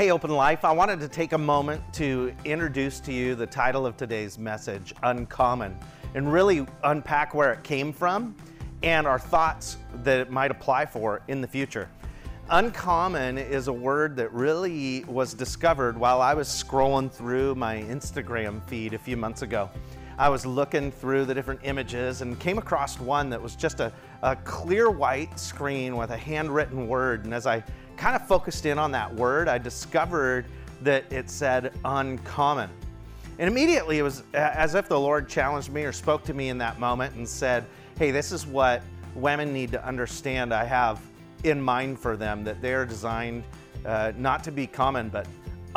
Hey, Open Life, I wanted to take a moment to introduce to you the title of today's message, Uncommon, and really unpack where it came from and our thoughts that it might apply for in the future. Uncommon is a word that really was discovered while I was scrolling through my Instagram feed a few months ago. I was looking through the different images and came across one that was just a, a clear white screen with a handwritten word. And as I kind of focused in on that word, I discovered that it said uncommon. And immediately it was as if the Lord challenged me or spoke to me in that moment and said, Hey, this is what women need to understand. I have in mind for them that they are designed uh, not to be common, but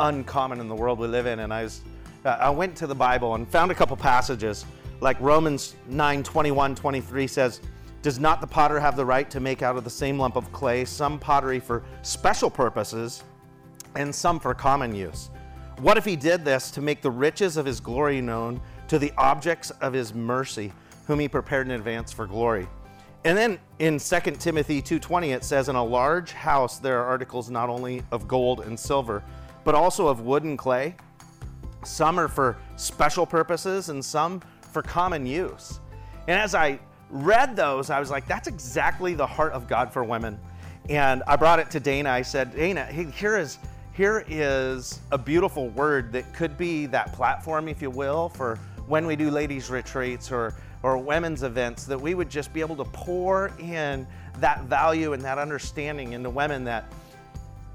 uncommon in the world we live in. And I, was, uh, I went to the Bible and found a couple passages, like Romans 9 21, 23 says, does not the potter have the right to make out of the same lump of clay some pottery for special purposes and some for common use? What if he did this to make the riches of his glory known to the objects of his mercy, whom he prepared in advance for glory? And then in 2 Timothy 2:20 it says in a large house there are articles not only of gold and silver, but also of wood and clay. Some are for special purposes and some for common use. And as I read those, I was like, that's exactly the heart of God for women. And I brought it to Dana. I said, Dana, hey, here is here is a beautiful word that could be that platform, if you will, for when we do ladies' retreats or or women's events, that we would just be able to pour in that value and that understanding into women that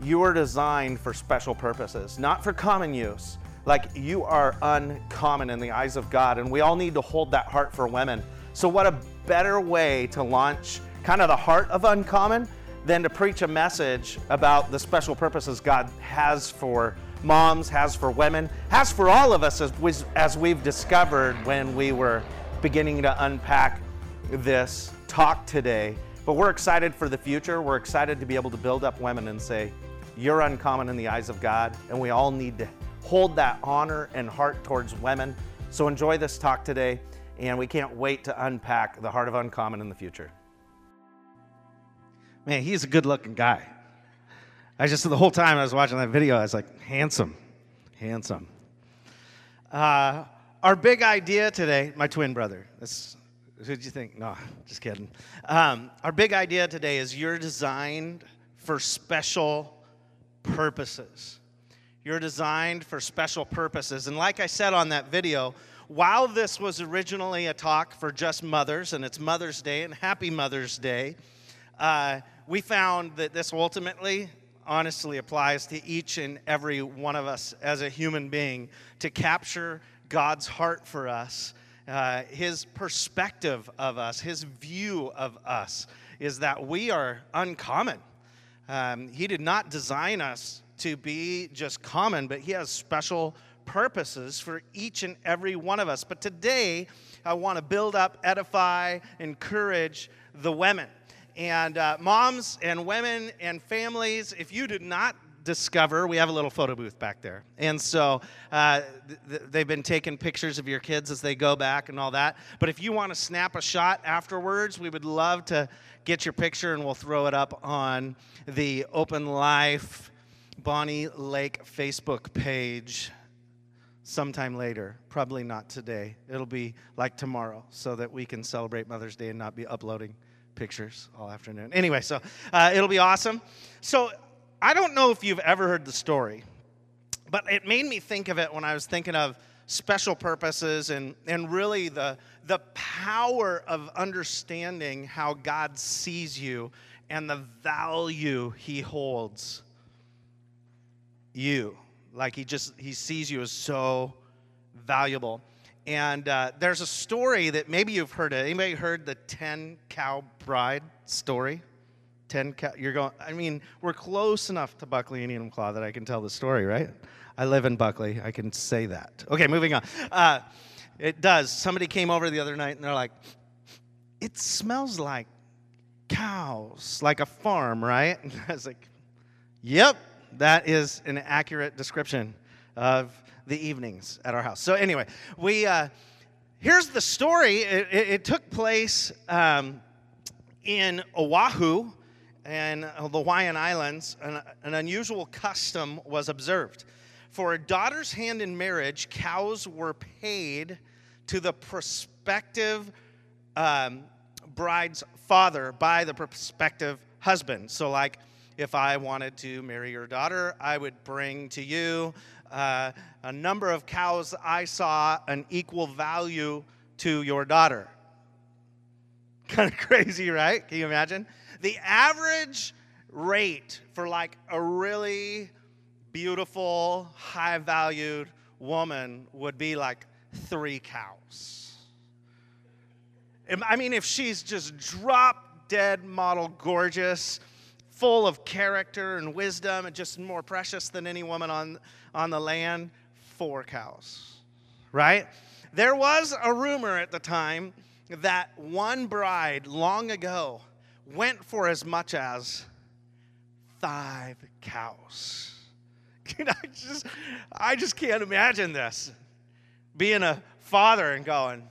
you are designed for special purposes, not for common use. Like you are uncommon in the eyes of God, and we all need to hold that heart for women. So, what a better way to launch kind of the heart of uncommon than to preach a message about the special purposes God has for moms, has for women, has for all of us as, we, as we've discovered when we were beginning to unpack this talk today. But we're excited for the future. We're excited to be able to build up women and say, You're uncommon in the eyes of God. And we all need to hold that honor and heart towards women. So enjoy this talk today. And we can't wait to unpack the heart of uncommon in the future. Man, he's a good looking guy. I just, the whole time I was watching that video, I was like, handsome, handsome. Uh, our big idea today, my twin brother. Who'd you think? No, just kidding. Um, our big idea today is you're designed for special purposes. You're designed for special purposes. And like I said on that video, while this was originally a talk for just mothers, and it's Mother's Day, and happy Mother's Day, uh, we found that this ultimately honestly applies to each and every one of us as a human being to capture God's heart for us, uh, his perspective of us, his view of us, is that we are uncommon. Um, he did not design us to be just common, but he has special purposes for each and every one of us. But today, I want to build up, edify, encourage the women. And uh, moms and women and families, if you did not discover we have a little photo booth back there and so uh, th- they've been taking pictures of your kids as they go back and all that but if you want to snap a shot afterwards we would love to get your picture and we'll throw it up on the open life Bonney Lake facebook page sometime later probably not today. It'll be like tomorrow so that we can celebrate mother's day and not be uploading pictures all afternoon. Anyway so uh, it'll be awesome. So I don't know if you've ever heard the story, but it made me think of it when I was thinking of special purposes and, and really the, the power of understanding how God sees you and the value he holds. You. Like he just, he sees you as so valuable. And uh, there's a story that maybe you've heard it. Anybody heard the 10 cow bride story? 10 cow, you're going, I mean, we're close enough to Buckley and Enumclaw that I can tell the story, right? I live in Buckley. I can say that. Okay, moving on. Uh, it does. Somebody came over the other night and they're like, it smells like cows, like a farm, right? And I was like, yep, that is an accurate description of the evenings at our house. So, anyway, we, uh, here's the story. It, it, it took place um, in Oahu, in the Hawaiian Islands, an, an unusual custom was observed. For a daughter's hand in marriage, cows were paid to the prospective um, bride's father by the prospective husband. So, like, if I wanted to marry your daughter, I would bring to you uh, a number of cows I saw an equal value to your daughter. Kind of crazy, right? Can you imagine? The average rate for like a really beautiful, high valued woman would be like three cows. I mean, if she's just drop dead model gorgeous, full of character and wisdom, and just more precious than any woman on, on the land, four cows, right? There was a rumor at the time that one bride long ago went for as much as five cows. Can I just, I just can't imagine this. Being a father and going,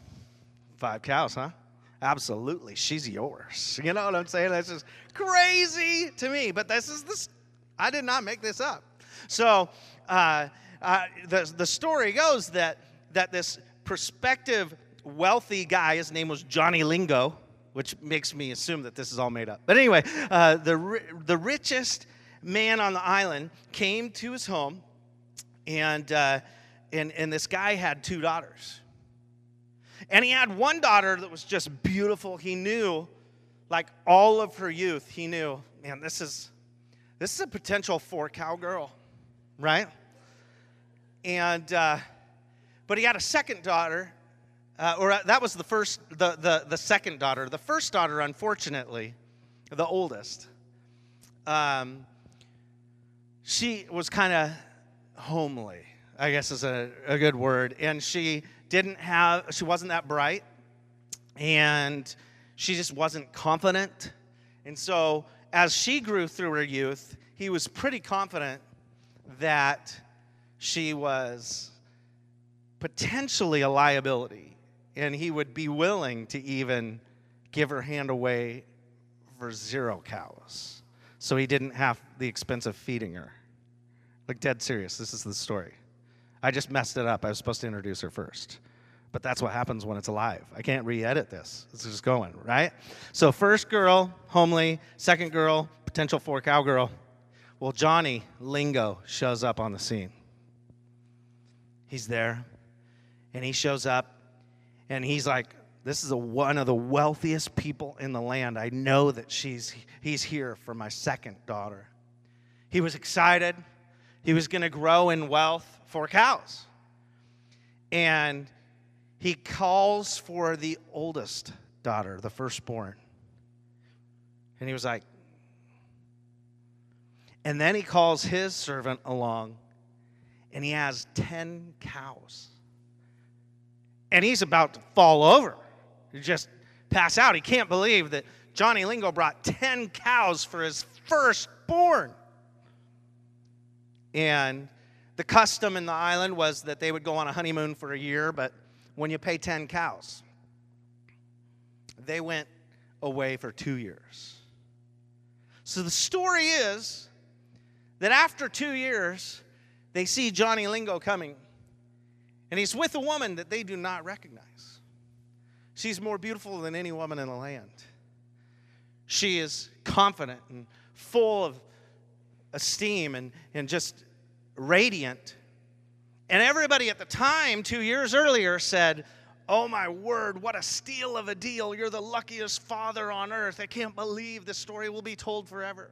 five cows, huh? Absolutely, she's yours. You know what I'm saying? That's just crazy to me. But this is this. I did not make this up. So uh, uh, the the story goes that that this prospective wealthy guy, his name was Johnny Lingo, which makes me assume that this is all made up. But anyway, uh, the the richest man on the island came to his home, and uh, and and this guy had two daughters. And he had one daughter that was just beautiful. He knew, like all of her youth, he knew, man, this is this is a potential four cow girl, right? And uh, but he had a second daughter, uh, or uh, that was the first, the, the the second daughter. The first daughter, unfortunately, the oldest, um, she was kind of homely. I guess is a, a good word, and she didn't have, she wasn't that bright, and she just wasn't confident. And so, as she grew through her youth, he was pretty confident that she was potentially a liability, and he would be willing to even give her hand away for zero cows. So he didn't have the expense of feeding her. Like, dead serious, this is the story. I just messed it up. I was supposed to introduce her first. But that's what happens when it's alive. I can't re edit this. It's just going, right? So, first girl, homely. Second girl, potential four cowgirl. Well, Johnny Lingo shows up on the scene. He's there, and he shows up, and he's like, This is a, one of the wealthiest people in the land. I know that she's, he's here for my second daughter. He was excited. He was going to grow in wealth for cows. And he calls for the oldest daughter, the firstborn. And he was like, and then he calls his servant along and he has 10 cows. And he's about to fall over, just pass out. He can't believe that Johnny Lingo brought 10 cows for his firstborn. And the custom in the island was that they would go on a honeymoon for a year, but when you pay 10 cows, they went away for two years. So the story is that after two years, they see Johnny Lingo coming, and he's with a woman that they do not recognize. She's more beautiful than any woman in the land. She is confident and full of esteem and, and just radiant. And everybody at the time, two years earlier, said, Oh my word, what a steal of a deal. You're the luckiest father on earth. I can't believe this story will be told forever.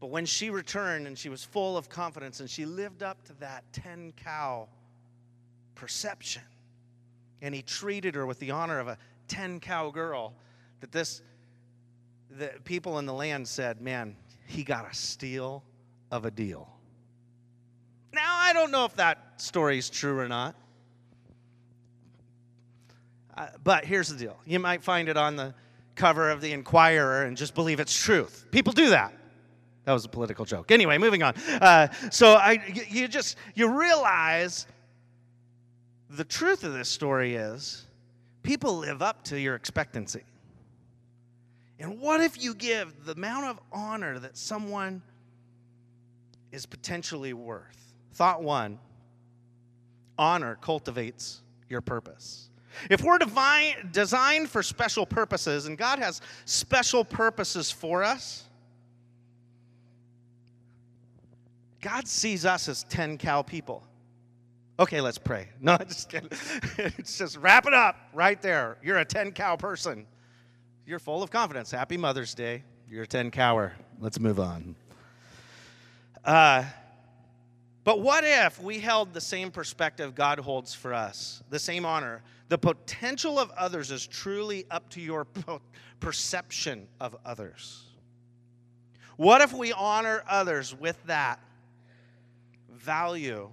But when she returned and she was full of confidence and she lived up to that 10 cow perception, and he treated her with the honor of a 10 cow girl, that this, the people in the land said, Man, he got a steal of a deal. Now, I don't know if that story is true or not. Uh, but here's the deal you might find it on the cover of the Inquirer and just believe it's truth. People do that. That was a political joke. Anyway, moving on. Uh, so I, you just you realize the truth of this story is people live up to your expectancy. And what if you give the amount of honor that someone is potentially worth? Thought one honor cultivates your purpose. If we're divine, designed for special purposes, and God has special purposes for us, God sees us as 10 cow people. Okay, let's pray. No, i just kidding. it's just wrap it up right there. You're a 10 cow person. You're full of confidence. Happy Mother's Day. You're a 10 cower. Let's move on. Uh, but what if we held the same perspective God holds for us, the same honor? The potential of others is truly up to your perception of others. What if we honor others with that value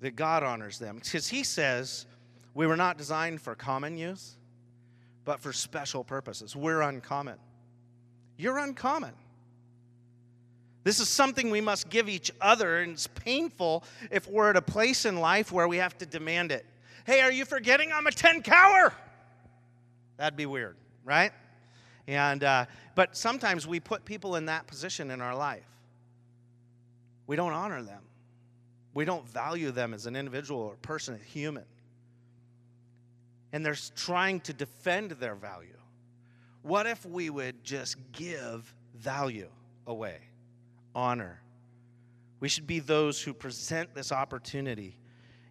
that God honors them? Because He says we were not designed for common use, but for special purposes. We're uncommon. You're uncommon. This is something we must give each other, and it's painful if we're at a place in life where we have to demand it. Hey, are you forgetting I'm a 10 cower? That'd be weird, right? And, uh, but sometimes we put people in that position in our life. We don't honor them, we don't value them as an individual or person, a human. And they're trying to defend their value. What if we would just give value away? Honor. We should be those who present this opportunity,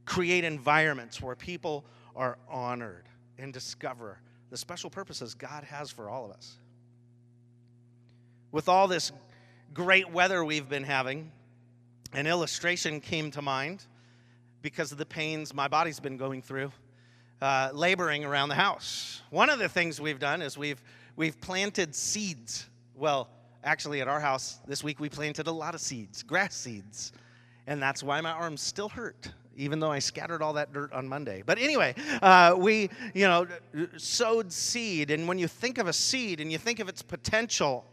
create environments where people are honored and discover the special purposes God has for all of us. With all this great weather we've been having, an illustration came to mind because of the pains my body's been going through uh, laboring around the house. One of the things we've done is we've, we've planted seeds. Well, Actually, at our house this week, we planted a lot of seeds, grass seeds. And that's why my arms still hurt, even though I scattered all that dirt on Monday. But anyway, uh, we, you know, sowed seed. And when you think of a seed and you think of its potential,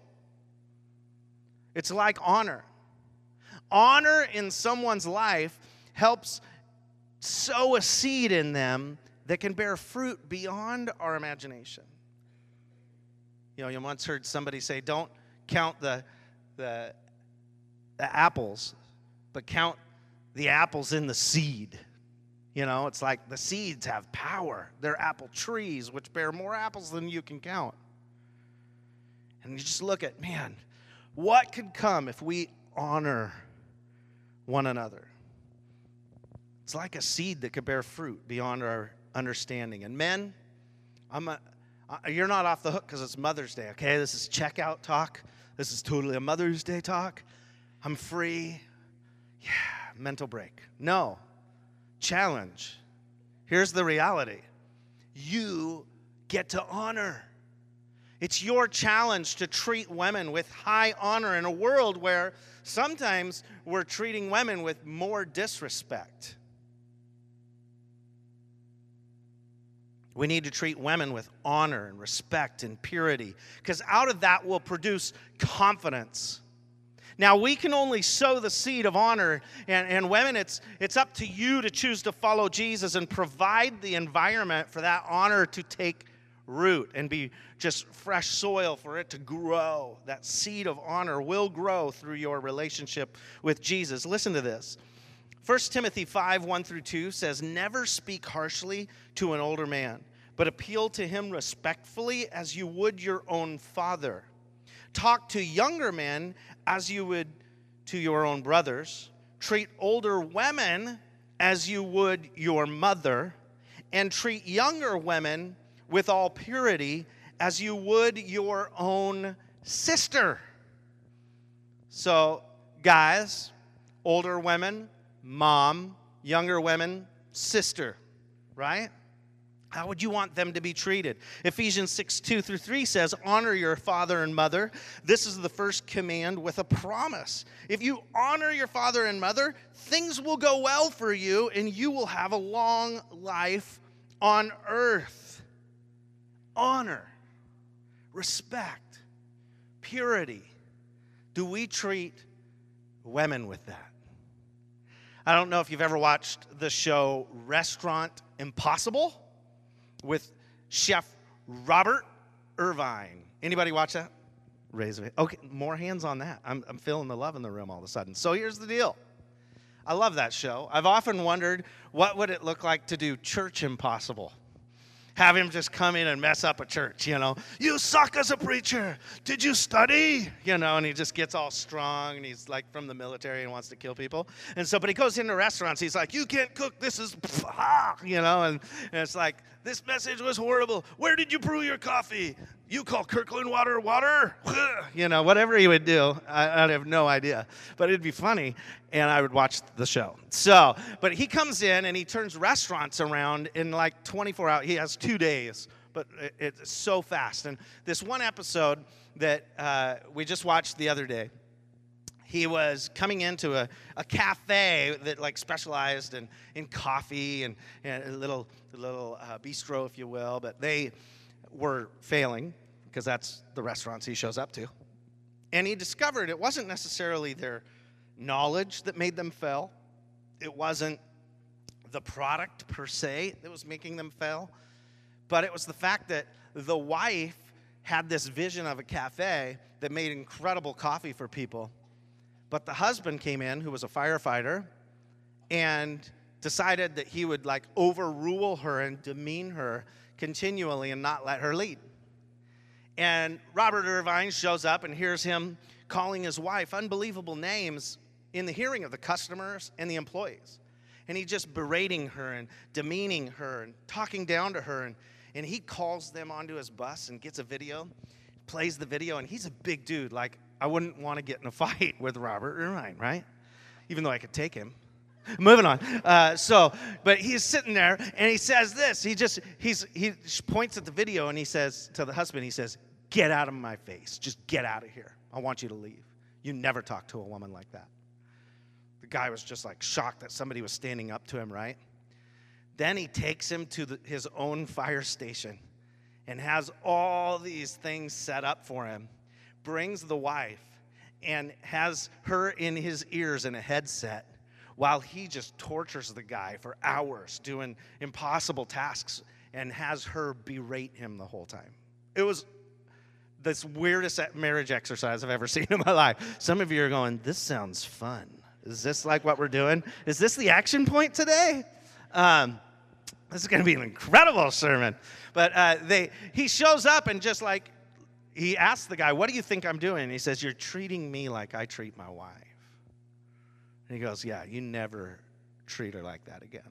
it's like honor. Honor in someone's life helps sow a seed in them that can bear fruit beyond our imagination. You know, you once heard somebody say, don't, count the, the, the apples, but count the apples in the seed. You know, it's like the seeds have power. They're apple trees, which bear more apples than you can count. And you just look at, man, what could come if we honor one another? It's like a seed that could bear fruit beyond our understanding. And men, I'm a, you're not off the hook because it's Mother's Day, okay? This is checkout talk. This is totally a Mother's Day talk. I'm free. Yeah, mental break. No. Challenge. Here's the reality you get to honor. It's your challenge to treat women with high honor in a world where sometimes we're treating women with more disrespect. We need to treat women with honor and respect and purity because out of that will produce confidence. Now, we can only sow the seed of honor, and, and women, it's, it's up to you to choose to follow Jesus and provide the environment for that honor to take root and be just fresh soil for it to grow. That seed of honor will grow through your relationship with Jesus. Listen to this 1 Timothy 5 1 through 2 says, Never speak harshly to an older man, but appeal to him respectfully as you would your own father. Talk to younger men as you would to your own brothers. Treat older women as you would your mother. And treat younger women with all purity as you would your own sister. So, guys, older women, mom, younger women, sister, right? How would you want them to be treated? Ephesians 6 2 through 3 says, Honor your father and mother. This is the first command with a promise. If you honor your father and mother, things will go well for you and you will have a long life on earth. Honor, respect, purity. Do we treat women with that? I don't know if you've ever watched the show Restaurant Impossible with Chef Robert Irvine. Anybody watch that? Raise a Okay, more hands on that. I'm, I'm feeling the love in the room all of a sudden. So here's the deal. I love that show. I've often wondered what would it look like to do Church Impossible have him just come in and mess up a church, you know. You suck as a preacher. Did you study? You know, and he just gets all strong and he's like from the military and wants to kill people. And so, but he goes into restaurants. He's like, You can't cook. This is, you know, and, and it's like, This message was horrible. Where did you brew your coffee? You call Kirkland water water? you know, whatever he would do. I, I have no idea. But it'd be funny and I would watch the show. So, but he comes in and he turns restaurants around in like 24 hours. He has two days, but it's so fast. And this one episode that uh, we just watched the other day, he was coming into a, a cafe that like specialized in, in coffee and, and a little, little uh, bistro, if you will, but they were failing because that's the restaurants he shows up to. And he discovered it wasn't necessarily their knowledge that made them fail. It wasn't the product per se that was making them fail, but it was the fact that the wife had this vision of a cafe that made incredible coffee for people. But the husband came in, who was a firefighter, and decided that he would like overrule her and demean her continually and not let her lead. And Robert Irvine shows up and hears him calling his wife unbelievable names in the hearing of the customers and the employees. And he just berating her and demeaning her and talking down to her. And, and he calls them onto his bus and gets a video, plays the video, and he's a big dude. Like, I wouldn't want to get in a fight with Robert Irvine, right? Even though I could take him. Moving on. Uh, so, but he's sitting there and he says this. He just, he's, he points at the video and he says to the husband, he says, Get out of my face. Just get out of here. I want you to leave. You never talk to a woman like that The guy was just like shocked that somebody was standing up to him, right? Then he takes him to the, his own fire station and has all these things set up for him, brings the wife, and has her in his ears in a headset while he just tortures the guy for hours doing impossible tasks and has her berate him the whole time. It was this weirdest marriage exercise I've ever seen in my life. Some of you are going, This sounds fun. Is this like what we're doing? Is this the action point today? Um, this is going to be an incredible sermon. But uh, they, he shows up and just like, he asks the guy, What do you think I'm doing? And he says, You're treating me like I treat my wife. And he goes, Yeah, you never treat her like that again.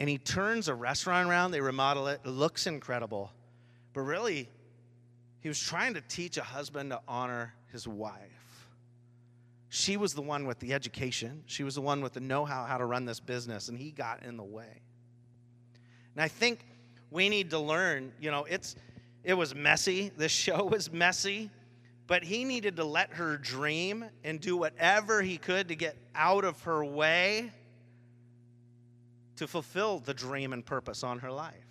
And he turns a restaurant around, they remodel it, it looks incredible. But really, he was trying to teach a husband to honor his wife. She was the one with the education, she was the one with the know how how to run this business, and he got in the way. And I think we need to learn, you know, it's it was messy. This show was messy, but he needed to let her dream and do whatever he could to get out of her way to fulfill the dream and purpose on her life.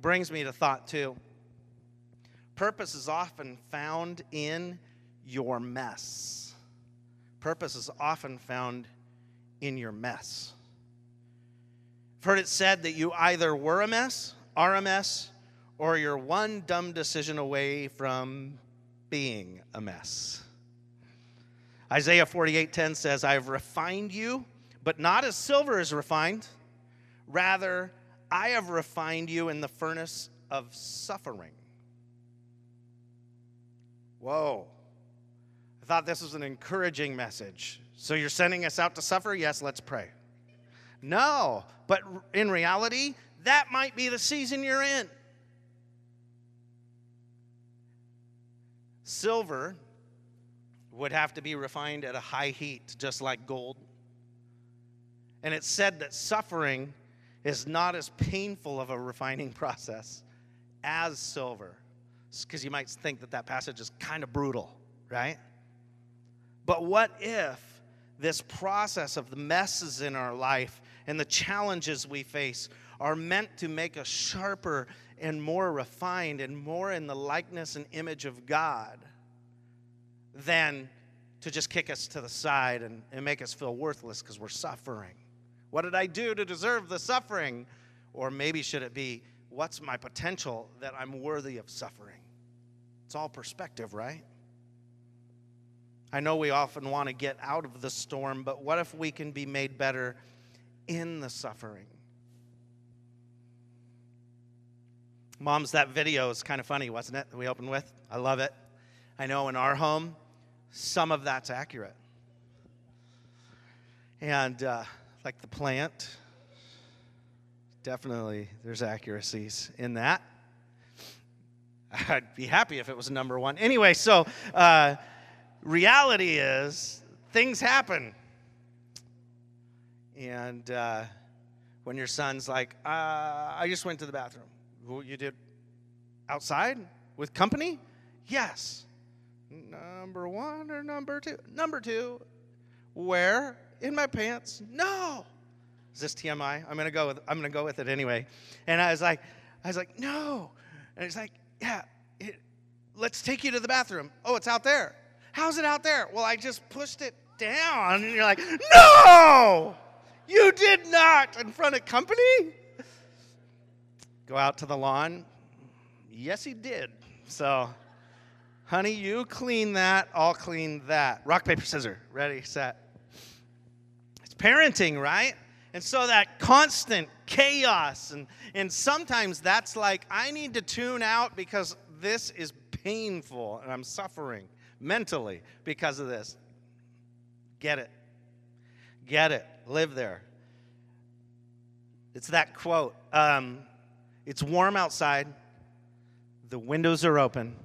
Brings me to thought too. Purpose is often found in your mess. Purpose is often found in your mess. I've heard it said that you either were a mess, are a mess, or you're one dumb decision away from being a mess. Isaiah 48:10 says, "I have refined you, but not as silver is refined. Rather, I have refined you in the furnace of suffering." Whoa. I thought this was an encouraging message. So you're sending us out to suffer? Yes, let's pray. No, but in reality, that might be the season you're in. Silver would have to be refined at a high heat, just like gold. And it's said that suffering is not as painful of a refining process as silver. Because you might think that that passage is kind of brutal, right? But what if this process of the messes in our life and the challenges we face are meant to make us sharper and more refined and more in the likeness and image of God than to just kick us to the side and, and make us feel worthless because we're suffering? What did I do to deserve the suffering? Or maybe should it be, what's my potential that I'm worthy of suffering? It's all perspective, right? I know we often want to get out of the storm, but what if we can be made better in the suffering? Moms, that video is kind of funny, wasn't it? We opened with? I love it. I know in our home, some of that's accurate. And uh, like the plant, definitely there's accuracies in that. I'd be happy if it was number one. Anyway, so uh, reality is things happen. And uh, when your son's like, uh, I just went to the bathroom. Well, you did outside with company? Yes. Number one or number two? Number two. Where? In my pants? No. Is this TMI? I'm gonna go with I'm gonna go with it anyway. And I was like, I was like, no. And he's like, yeah, let's take you to the bathroom. Oh, it's out there. How's it out there? Well, I just pushed it down. And you're like, no, you did not in front of company. Go out to the lawn. Yes, he did. So, honey, you clean that. I'll clean that. Rock, paper, scissors. Ready, set. It's parenting, right? And so that constant chaos, and, and sometimes that's like, I need to tune out because this is painful and I'm suffering mentally because of this. Get it. Get it. Live there. It's that quote. Um, it's warm outside, the windows are open.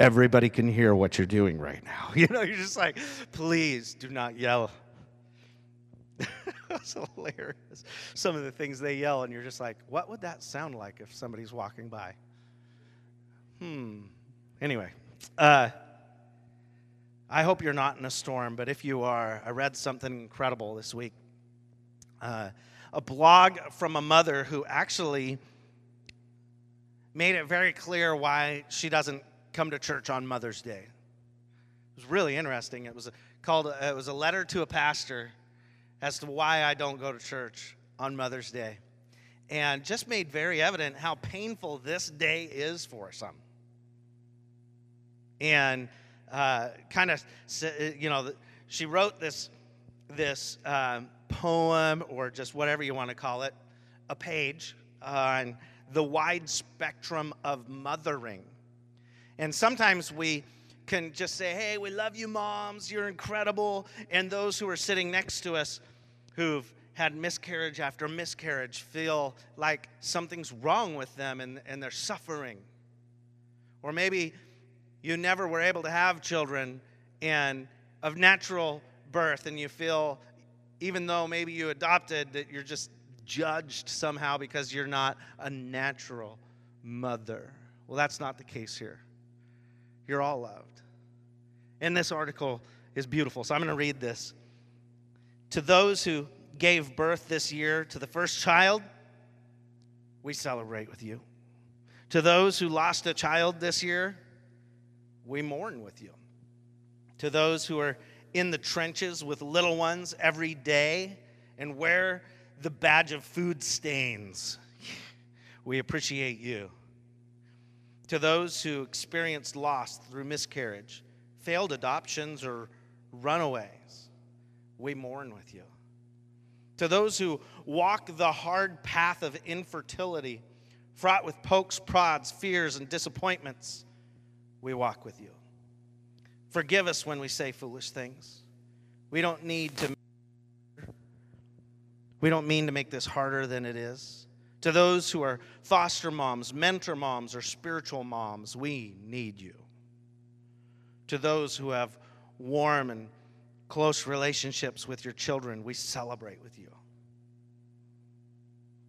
Everybody can hear what you're doing right now. You know, you're just like, please do not yell It's hilarious. Some of the things they yell, and you're just like, what would that sound like if somebody's walking by? Hmm. Anyway, uh, I hope you're not in a storm, but if you are, I read something incredible this week. Uh, a blog from a mother who actually made it very clear why she doesn't come to church on Mother's Day. It was really interesting. It was called. It was a letter to a pastor as to why I don't go to church on Mother's Day. And just made very evident how painful this day is for some. And uh, kind of, you know, she wrote this, this um, poem or just whatever you want to call it, a page on the wide spectrum of mothering. And sometimes we can just say, hey, we love you, moms, you're incredible. And those who are sitting next to us who've had miscarriage after miscarriage feel like something's wrong with them and, and they're suffering. Or maybe you never were able to have children and of natural birth and you feel even though maybe you adopted that you're just judged somehow because you're not a natural mother. Well, that's not the case here. You're all loved. And this article is beautiful. So I'm going to read this. To those who gave birth this year to the first child, we celebrate with you. To those who lost a child this year, we mourn with you. To those who are in the trenches with little ones every day and wear the badge of food stains, we appreciate you. To those who experienced loss through miscarriage, failed adoptions, or runaways, we mourn with you. To those who walk the hard path of infertility, fraught with pokes, prods, fears, and disappointments, we walk with you. Forgive us when we say foolish things. We don't need to we don't mean to make this harder than it is. To those who are foster moms, mentor moms, or spiritual moms, we need you. To those who have warm and close relationships with your children, we celebrate with you.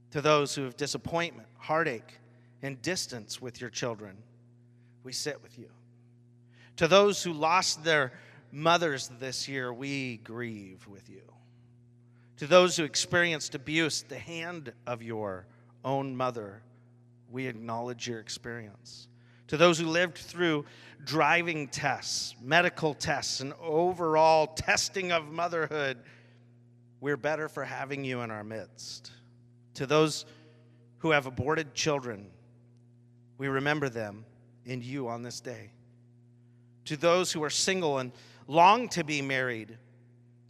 To those who have disappointment, heartache, and distance with your children, we sit with you. To those who lost their mothers this year, we grieve with you. To those who experienced abuse at the hand of your own mother, we acknowledge your experience to those who lived through driving tests, medical tests, and overall testing of motherhood, we're better for having you in our midst. To those who have aborted children, we remember them in you on this day. To those who are single and long to be married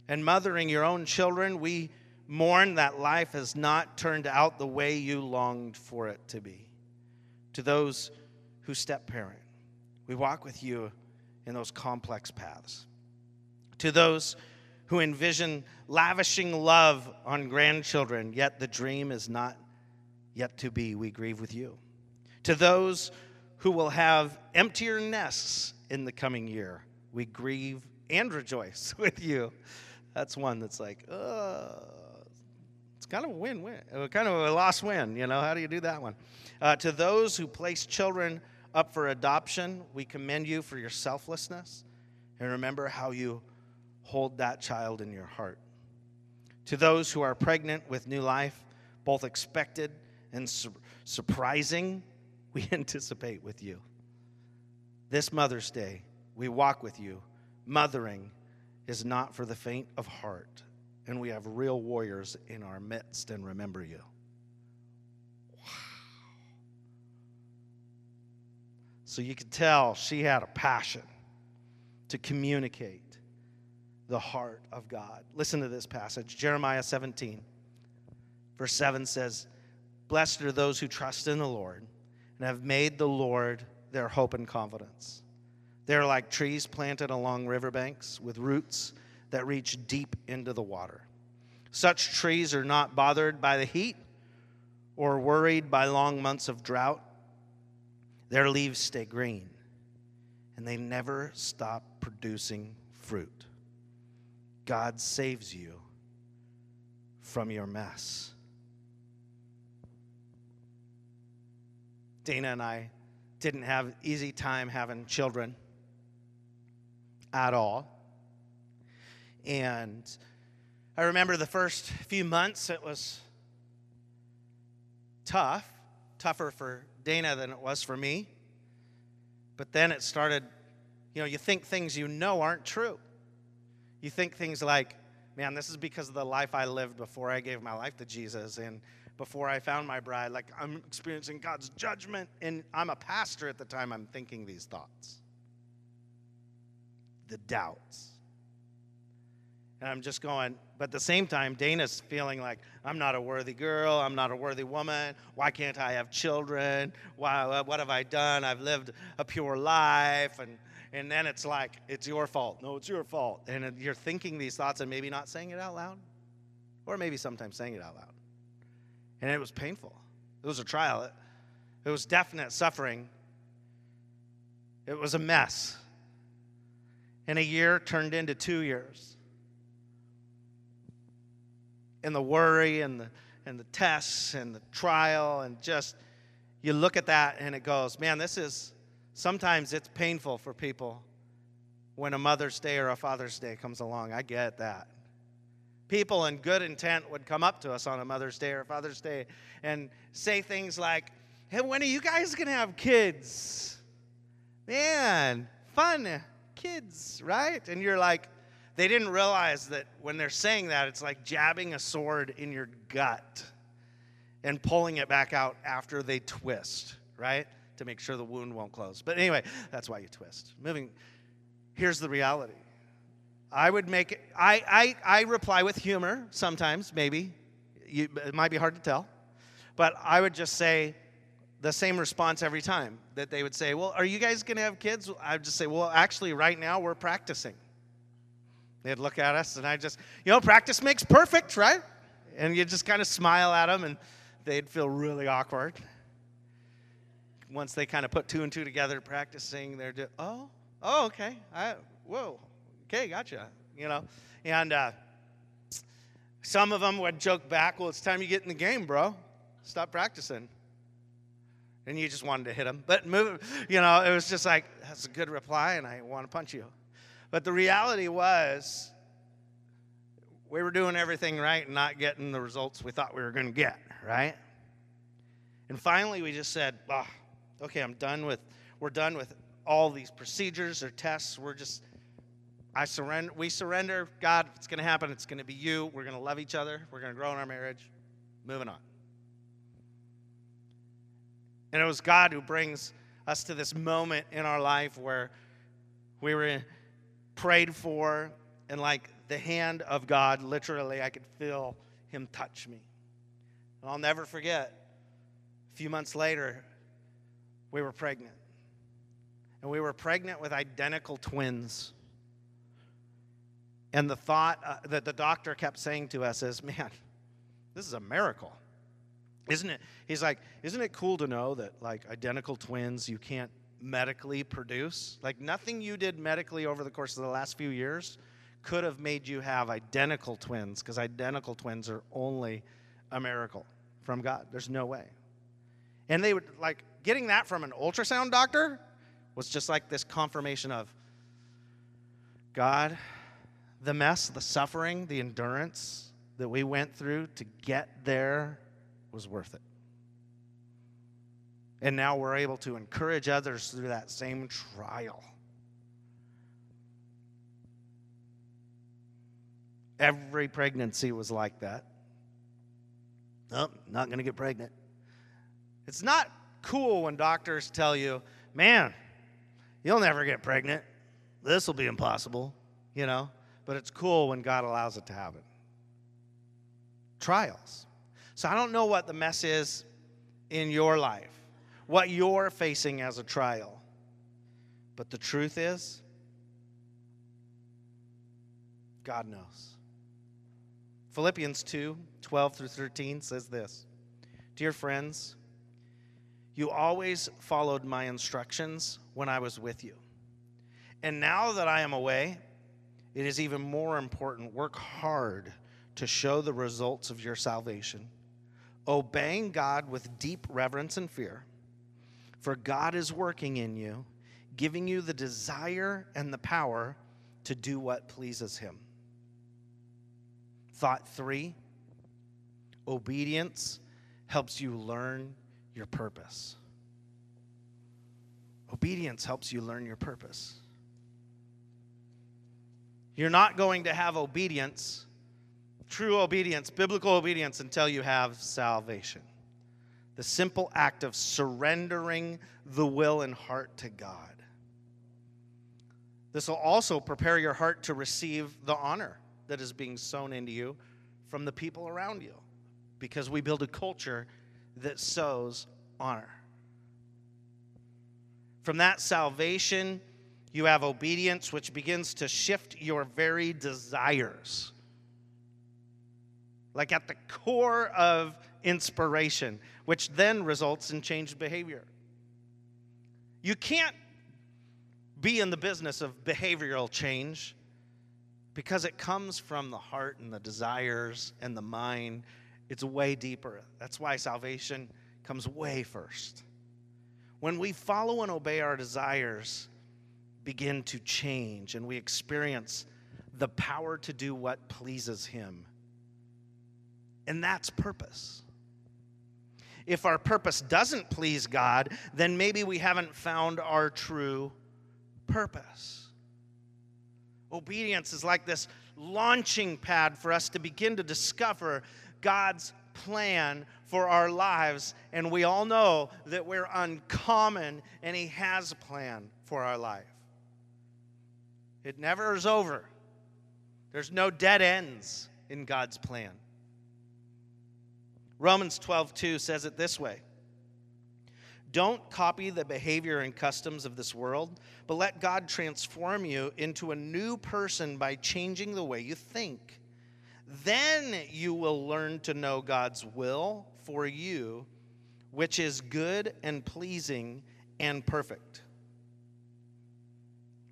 and mothering your own children, we mourn that life has not turned out the way you longed for it to be. To those who step parent, we walk with you in those complex paths. To those who envision lavishing love on grandchildren, yet the dream is not yet to be, we grieve with you. To those who will have emptier nests in the coming year, we grieve and rejoice with you. That's one that's like, uh, it's kind of a win win, uh, kind of a lost win. You know, how do you do that one? Uh, to those who place children up for adoption, we commend you for your selflessness and remember how you hold that child in your heart. To those who are pregnant with new life, both expected and su- surprising, we anticipate with you. This Mother's Day, we walk with you. Mothering is not for the faint of heart, and we have real warriors in our midst and remember you. Wow. So you could tell she had a passion to communicate the heart of God. Listen to this passage Jeremiah 17, verse 7 says, Blessed are those who trust in the Lord and have made the Lord their hope and confidence. They're like trees planted along riverbanks with roots that reach deep into the water. Such trees are not bothered by the heat or worried by long months of drought. Their leaves stay green and they never stop producing fruit. God saves you from your mess. Dana and I didn't have easy time having children at all. And I remember the first few months it was tough, tougher for Dana than it was for me. But then it started, you know, you think things you know aren't true. You think things like, man, this is because of the life I lived before I gave my life to Jesus and before I found my bride. Like, I'm experiencing God's judgment, and I'm a pastor at the time I'm thinking these thoughts. The doubts. And I'm just going, but at the same time, Dana's feeling like, I'm not a worthy girl. I'm not a worthy woman. Why can't I have children? Why, what have I done? I've lived a pure life. And and then it's like, it's your fault. No, it's your fault. And you're thinking these thoughts and maybe not saying it out loud, or maybe sometimes saying it out loud. And it was painful. It was a trial. It, it was definite suffering. It was a mess. And a year turned into two years. And the worry and the, and the tests and the trial, and just, you look at that and it goes, man, this is Sometimes it's painful for people when a Mother's Day or a Father's Day comes along. I get that. People in good intent would come up to us on a Mother's Day or Father's Day and say things like, Hey, when are you guys going to have kids? Man, fun kids, right? And you're like, they didn't realize that when they're saying that, it's like jabbing a sword in your gut and pulling it back out after they twist, right? to make sure the wound won't close. But anyway, that's why you twist. Moving, here's the reality. I would make it, I, I, I reply with humor sometimes, maybe. You, it might be hard to tell. But I would just say the same response every time that they would say, Well, are you guys going to have kids? I'd just say, Well, actually, right now we're practicing. They'd look at us and I just, you know, practice makes perfect, right? And you just kind of smile at them and they'd feel really awkward once they kind of put two and two together, practicing, they're just, oh, oh, okay, I, whoa, okay, gotcha, you know, and uh, some of them would joke back, well, it's time you get in the game, bro. Stop practicing. And you just wanted to hit them, but move, you know, it was just like that's a good reply, and I want to punch you. But the reality was, we were doing everything right and not getting the results we thought we were going to get, right? And finally, we just said, oh, okay, I'm done with, we're done with all these procedures or tests. We're just, I surrender, we surrender. God, it's going to happen. It's going to be you. We're going to love each other. We're going to grow in our marriage. Moving on. And it was God who brings us to this moment in our life where we were prayed for, and like the hand of God, literally, I could feel Him touch me. And I'll never forget, a few months later, we were pregnant. And we were pregnant with identical twins. And the thought uh, that the doctor kept saying to us is, man, this is a miracle. Isn't it? He's like, isn't it cool to know that like identical twins you can't medically produce? Like nothing you did medically over the course of the last few years could have made you have identical twins because identical twins are only a miracle from God. There's no way. And they would like getting that from an ultrasound doctor was just like this confirmation of God, the mess, the suffering, the endurance that we went through to get there was worth it. And now we're able to encourage others through that same trial. Every pregnancy was like that. Nope, not going to get pregnant. It's not cool when doctors tell you, man, you'll never get pregnant. This will be impossible, you know? But it's cool when God allows it to happen. Trials. So I don't know what the mess is in your life, what you're facing as a trial. But the truth is, God knows. Philippians 2 12 through 13 says this Dear friends, you always followed my instructions when I was with you. And now that I am away, it is even more important. Work hard to show the results of your salvation obeying God with deep reverence and fear. For God is working in you, giving you the desire and the power to do what pleases Him. Thought three obedience helps you learn your purpose. Obedience helps you learn your purpose. You're not going to have obedience true obedience, biblical obedience, until you have salvation. The simple act of surrendering the will and heart to God. This will also prepare your heart to receive the honor that is being sown into you from the people around you because we build a culture that sows honor. From that salvation, you have obedience, which begins to shift your very desires like at the core of inspiration, which then results in changed behavior. You can't be in the business of behavioral change because it comes from the heart and the desires and the mind. It's way deeper. That's why salvation comes way first. When we follow and obey our desires, begin to change and we experience the power to do what pleases Him and that's purpose. If our purpose doesn't please God, then maybe we haven't found our true purpose. Obedience is like this launching pad for us to begin to discover God's plan for our lives. And we all know that we're uncommon and He has a plan for our life. It never is over, there's no dead ends in God's plan. Romans 12, 2 says it this way Don't copy the behavior and customs of this world, but let God transform you into a new person by changing the way you think. Then you will learn to know God's will for you, which is good and pleasing and perfect.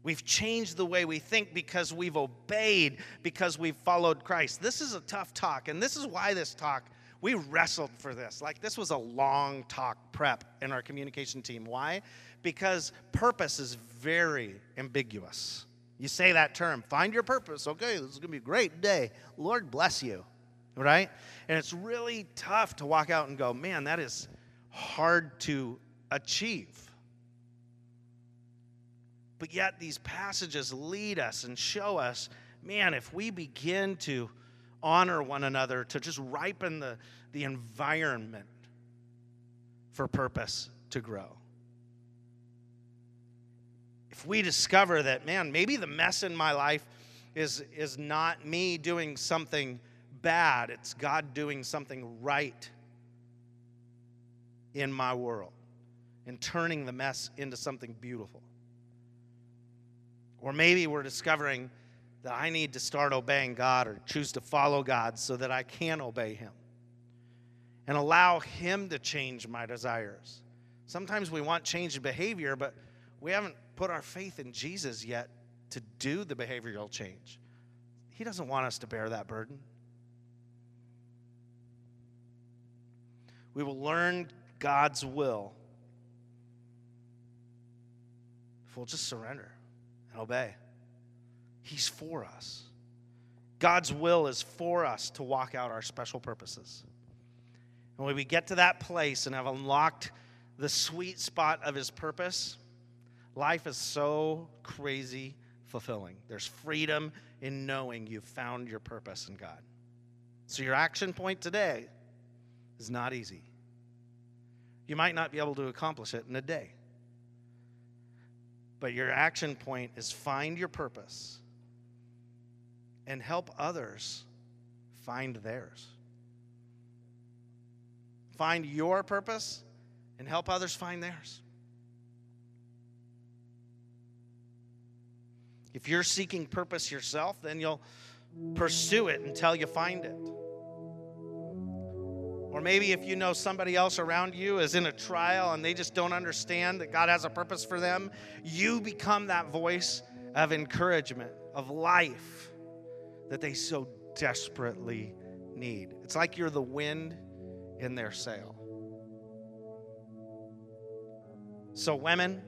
We've changed the way we think because we've obeyed, because we've followed Christ. This is a tough talk, and this is why this talk we wrestled for this. Like, this was a long talk prep in our communication team. Why? Because purpose is very ambiguous. You say that term, find your purpose. Okay, this is going to be a great day. Lord bless you, right? And it's really tough to walk out and go, man, that is hard to achieve. But yet, these passages lead us and show us, man, if we begin to honor one another, to just ripen the, the environment for purpose to grow. If we discover that, man, maybe the mess in my life is, is not me doing something bad, it's God doing something right in my world and turning the mess into something beautiful. Or maybe we're discovering that I need to start obeying God or choose to follow God so that I can obey Him and allow Him to change my desires. Sometimes we want change in behavior, but we haven't put our faith in Jesus yet to do the behavioral change. He doesn't want us to bear that burden. We will learn God's will if we'll just surrender and obey. He's for us. God's will is for us to walk out our special purposes. And when we get to that place and have unlocked the sweet spot of His purpose, life is so crazy fulfilling. There's freedom in knowing you've found your purpose in God. So, your action point today is not easy. You might not be able to accomplish it in a day. But your action point is find your purpose and help others find theirs. Find your purpose and help others find theirs. If you're seeking purpose yourself, then you'll pursue it until you find it. Or maybe if you know somebody else around you is in a trial and they just don't understand that God has a purpose for them, you become that voice of encouragement, of life that they so desperately need. It's like you're the wind in their sail. So, women,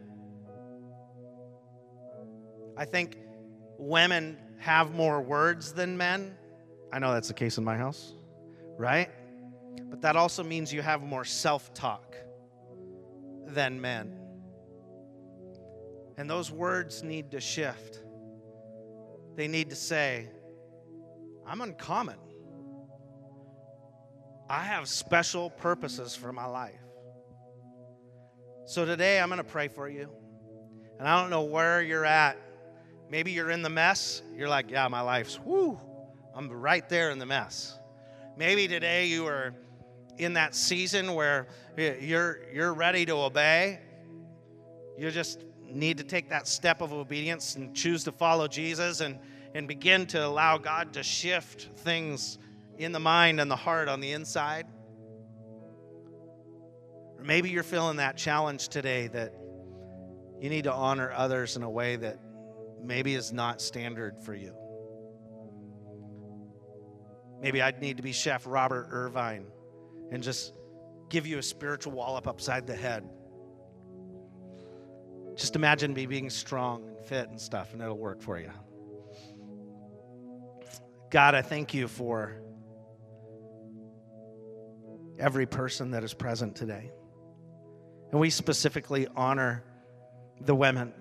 I think women have more words than men. I know that's the case in my house, right? But that also means you have more self talk than men. And those words need to shift. They need to say, I'm uncommon. I have special purposes for my life. So today I'm going to pray for you. And I don't know where you're at. Maybe you're in the mess. You're like, yeah, my life's, whoo, I'm right there in the mess. Maybe today you are in that season where you're, you're ready to obey. You just need to take that step of obedience and choose to follow Jesus and, and begin to allow God to shift things in the mind and the heart on the inside. Or maybe you're feeling that challenge today that you need to honor others in a way that maybe is not standard for you. Maybe I'd need to be Chef Robert Irvine and just give you a spiritual wallop upside the head. Just imagine me being strong and fit and stuff, and it'll work for you. God, I thank you for every person that is present today. And we specifically honor the women,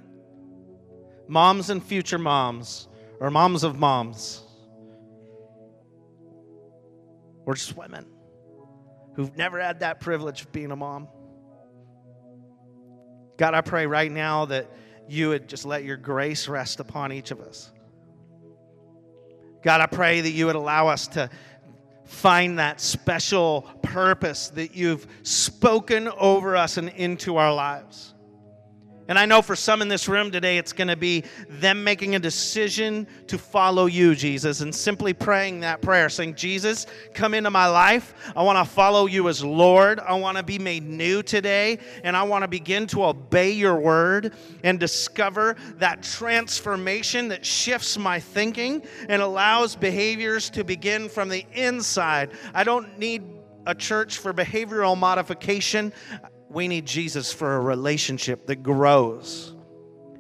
moms and future moms, or moms of moms, or just women who've never had that privilege of being a mom. God, I pray right now that you would just let your grace rest upon each of us. God, I pray that you would allow us to find that special purpose that you've spoken over us and into our lives. And I know for some in this room today, it's going to be them making a decision to follow you, Jesus, and simply praying that prayer, saying, Jesus, come into my life. I want to follow you as Lord. I want to be made new today, and I want to begin to obey your word and discover that transformation that shifts my thinking and allows behaviors to begin from the inside. I don't need a church for behavioral modification. We need Jesus for a relationship that grows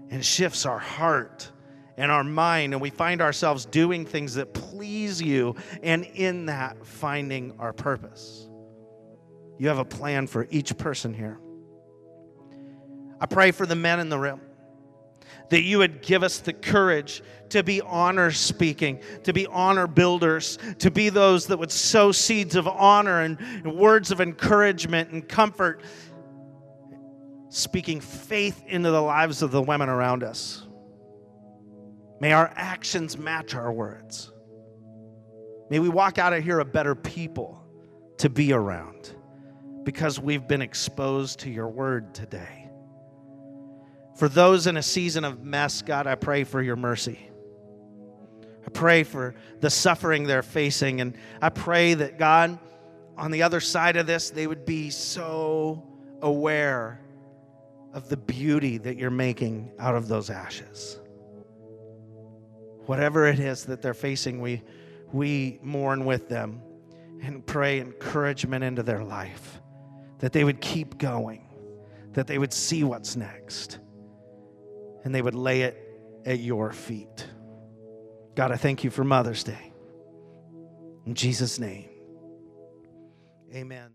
and shifts our heart and our mind, and we find ourselves doing things that please you, and in that, finding our purpose. You have a plan for each person here. I pray for the men in the room that you would give us the courage to be honor speaking, to be honor builders, to be those that would sow seeds of honor and, words of encouragement and comfort speaking faith into the lives of the women around us. May our actions match our words. May we walk out of here a better people to be around because we've been exposed to your word today. For those in a season of mess, God, I pray for your mercy. I pray for the suffering they're facing. And I pray that, God, on the other side of this, they would be so aware of the beauty that you're making out of those ashes. Whatever it is that they're facing, we, we mourn with them and pray encouragement into their life, that they would keep going, that they would see what's next, and they would lay it at your feet. God, I thank you for Mother's Day. In Jesus' name, amen.